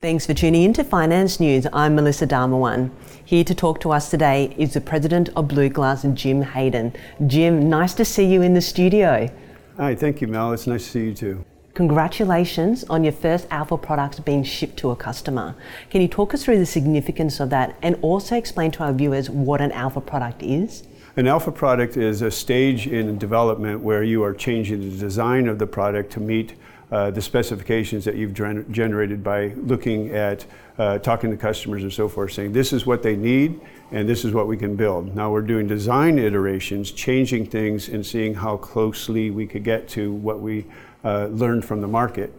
Thanks for tuning in to Finance News. I'm Melissa Darmawan. Here to talk to us today is the president of BluGlass, Jim Haden. Jim, nice to see you in the studio. Hi, thank you, Mel. It's nice to see you too. Congratulations on your first Alpha product being shipped to a customer. Can you talk us through the significance of that and also explain to our viewers what an Alpha product is? An alpha product is a stage in development where you are changing the design of the product to meet uh, the specifications that you've generated by looking at uh, talking to customers and so forth, saying this is what they need and this is what we can build. Now we're doing design iterations, changing things and seeing how closely we could get to what we uh, learned from the market.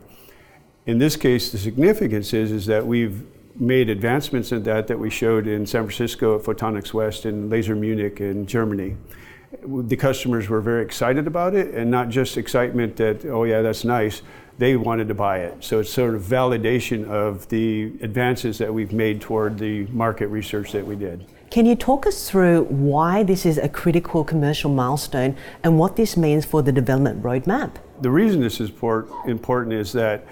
In this case, the significance is, is that we've made advancements in that that we showed in San Francisco at Photonics West and Laser Munich in Germany the customers were very excited about it and not just excitement that oh yeah that's nice. They wanted to buy it. So it's sort of validation of the advances that we've made toward the market research that we did. Can you talk us through why this is a critical commercial milestone and what this means for the development roadmap? The reason this is important is that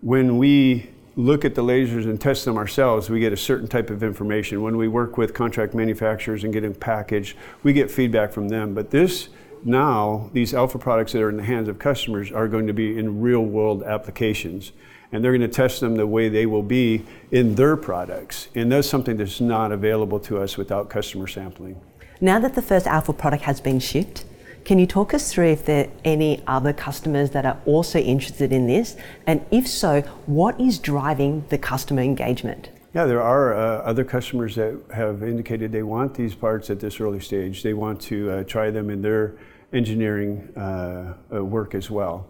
when we look at the lasers and test them ourselves, we get a certain type of information. When we work with contract manufacturers and get them packaged, we get feedback from them. But this now, these alpha products that are in the hands of customers are going to be in real world applications. And they're going to test them the way they will be in their products. And that's something that's not available to us without customer sampling. Now that the first alpha product has been shipped, can you talk us through if there are any other customers that are also interested in this? And if so, what is driving the customer engagement? Yeah, there are uh, other customers that have indicated they want these parts at this early stage. They want to uh, try them in their engineering uh, uh work as well.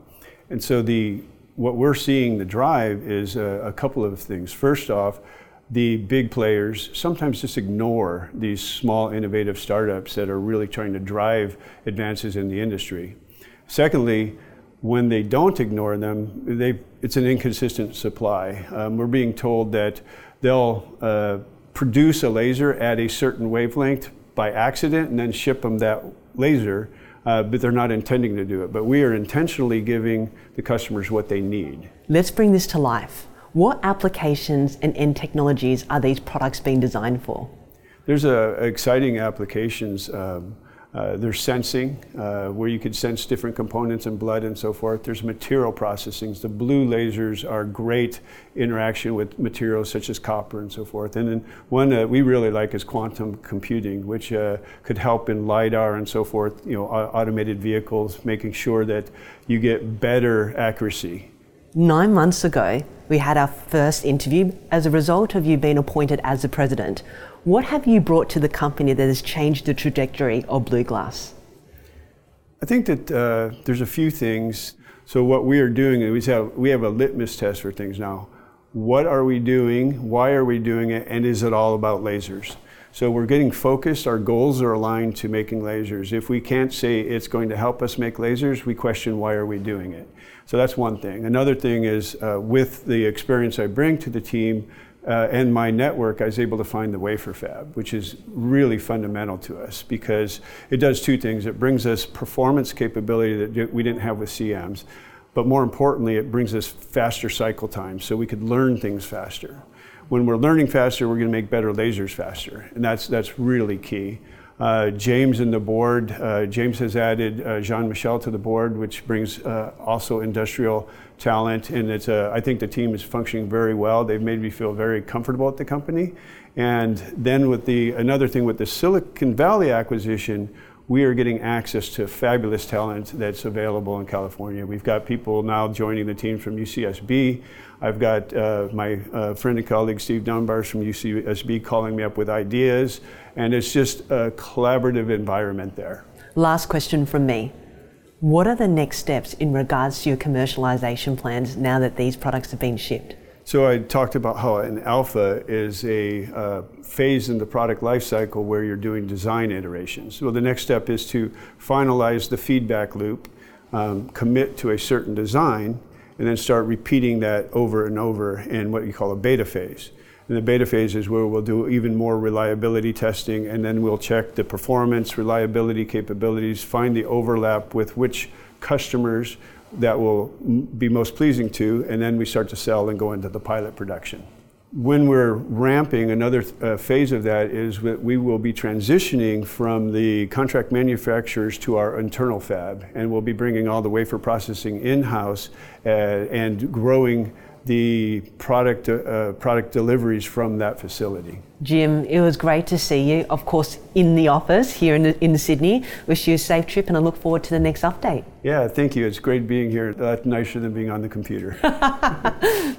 And so the what we're seeing the drive is a, a couple of things. First off, the big players sometimes just ignore these small innovative startups that are really trying to drive advances in the industry. Secondly, when they don't ignore them, they, it's an inconsistent supply. Um, we're being told that they'll uh, produce a laser at a certain wavelength by accident and then ship them that laser, uh, but they're not intending to do it. But we are intentionally giving the customers what they need. Let's bring this to life. What applications and end technologies are these products being designed for? There's uh, exciting applications. Um, uh, there's sensing, uh, where you could sense different components in blood and so forth. There's material processing. The blue lasers are great interaction with materials such as copper and so forth. And then one that we really like is quantum computing, which uh, could help in LiDAR and so forth, you know, automated vehicles, making sure that you get better accuracy Nine months ago, we had our first interview as a result of you being appointed as the president. What have you brought to the company that has changed the trajectory of BluGlass? I think that uh, there's a few things. So what we are doing is have, we have a litmus test for things now. What are we doing? Why are we doing it? And is it all about lasers? So we're getting focused. Our goals are aligned to making lasers. If we can't say it's going to help us make lasers, we question why are we doing it. So that's one thing. Another thing is uh, with the experience I bring to the team uh, and my network, I was able to find the wafer fab, which is really fundamental to us because it does two things. It brings us performance capability that we didn't have with CMs, but more importantly, it brings us faster cycle times so we could learn things faster when we're learning faster, we're going to make better lasers faster, and that's that's really key. Uh, James and the board, uh, James has added uh, Jean Michel to the board, which brings uh, also industrial talent, and it's a, I think the team is functioning very well. They've made me feel very comfortable at the company, and then with the another thing with the Silicon Valley acquisition we are getting access to fabulous talent that's available in California. We've got people now joining the team from UCSB. I've got uh, my uh, friend and colleague Steve DenBaars from UCSB calling me up with ideas, and it's just a collaborative environment there. Last question from me. What are the next steps in regards to your commercialization plans now that these products have been shipped? So I talked about how an alpha is a uh, phase in the product lifecycle where you're doing design iterations. Well, the next step is to finalize the feedback loop, um, commit to a certain design, and then start repeating that over and over in what you call a beta phase. And the beta phase is where we'll do even more reliability testing, and then we'll check the performance, reliability capabilities, find the overlap with which customers that will be most pleasing to, and then we start to sell and go into the pilot production. When we're ramping, another uh, phase of that is that we will be transitioning from the contract manufacturers to our internal fab, and we'll be bringing all the wafer processing in house uh, and growing the product, uh, product deliveries from that facility. Jim, it was great to see you, of course, in the office here in, the, in Sydney. Wish you a safe trip and I look forward to the next update. Yeah, thank you. It's great being here. That's nicer than being on the computer.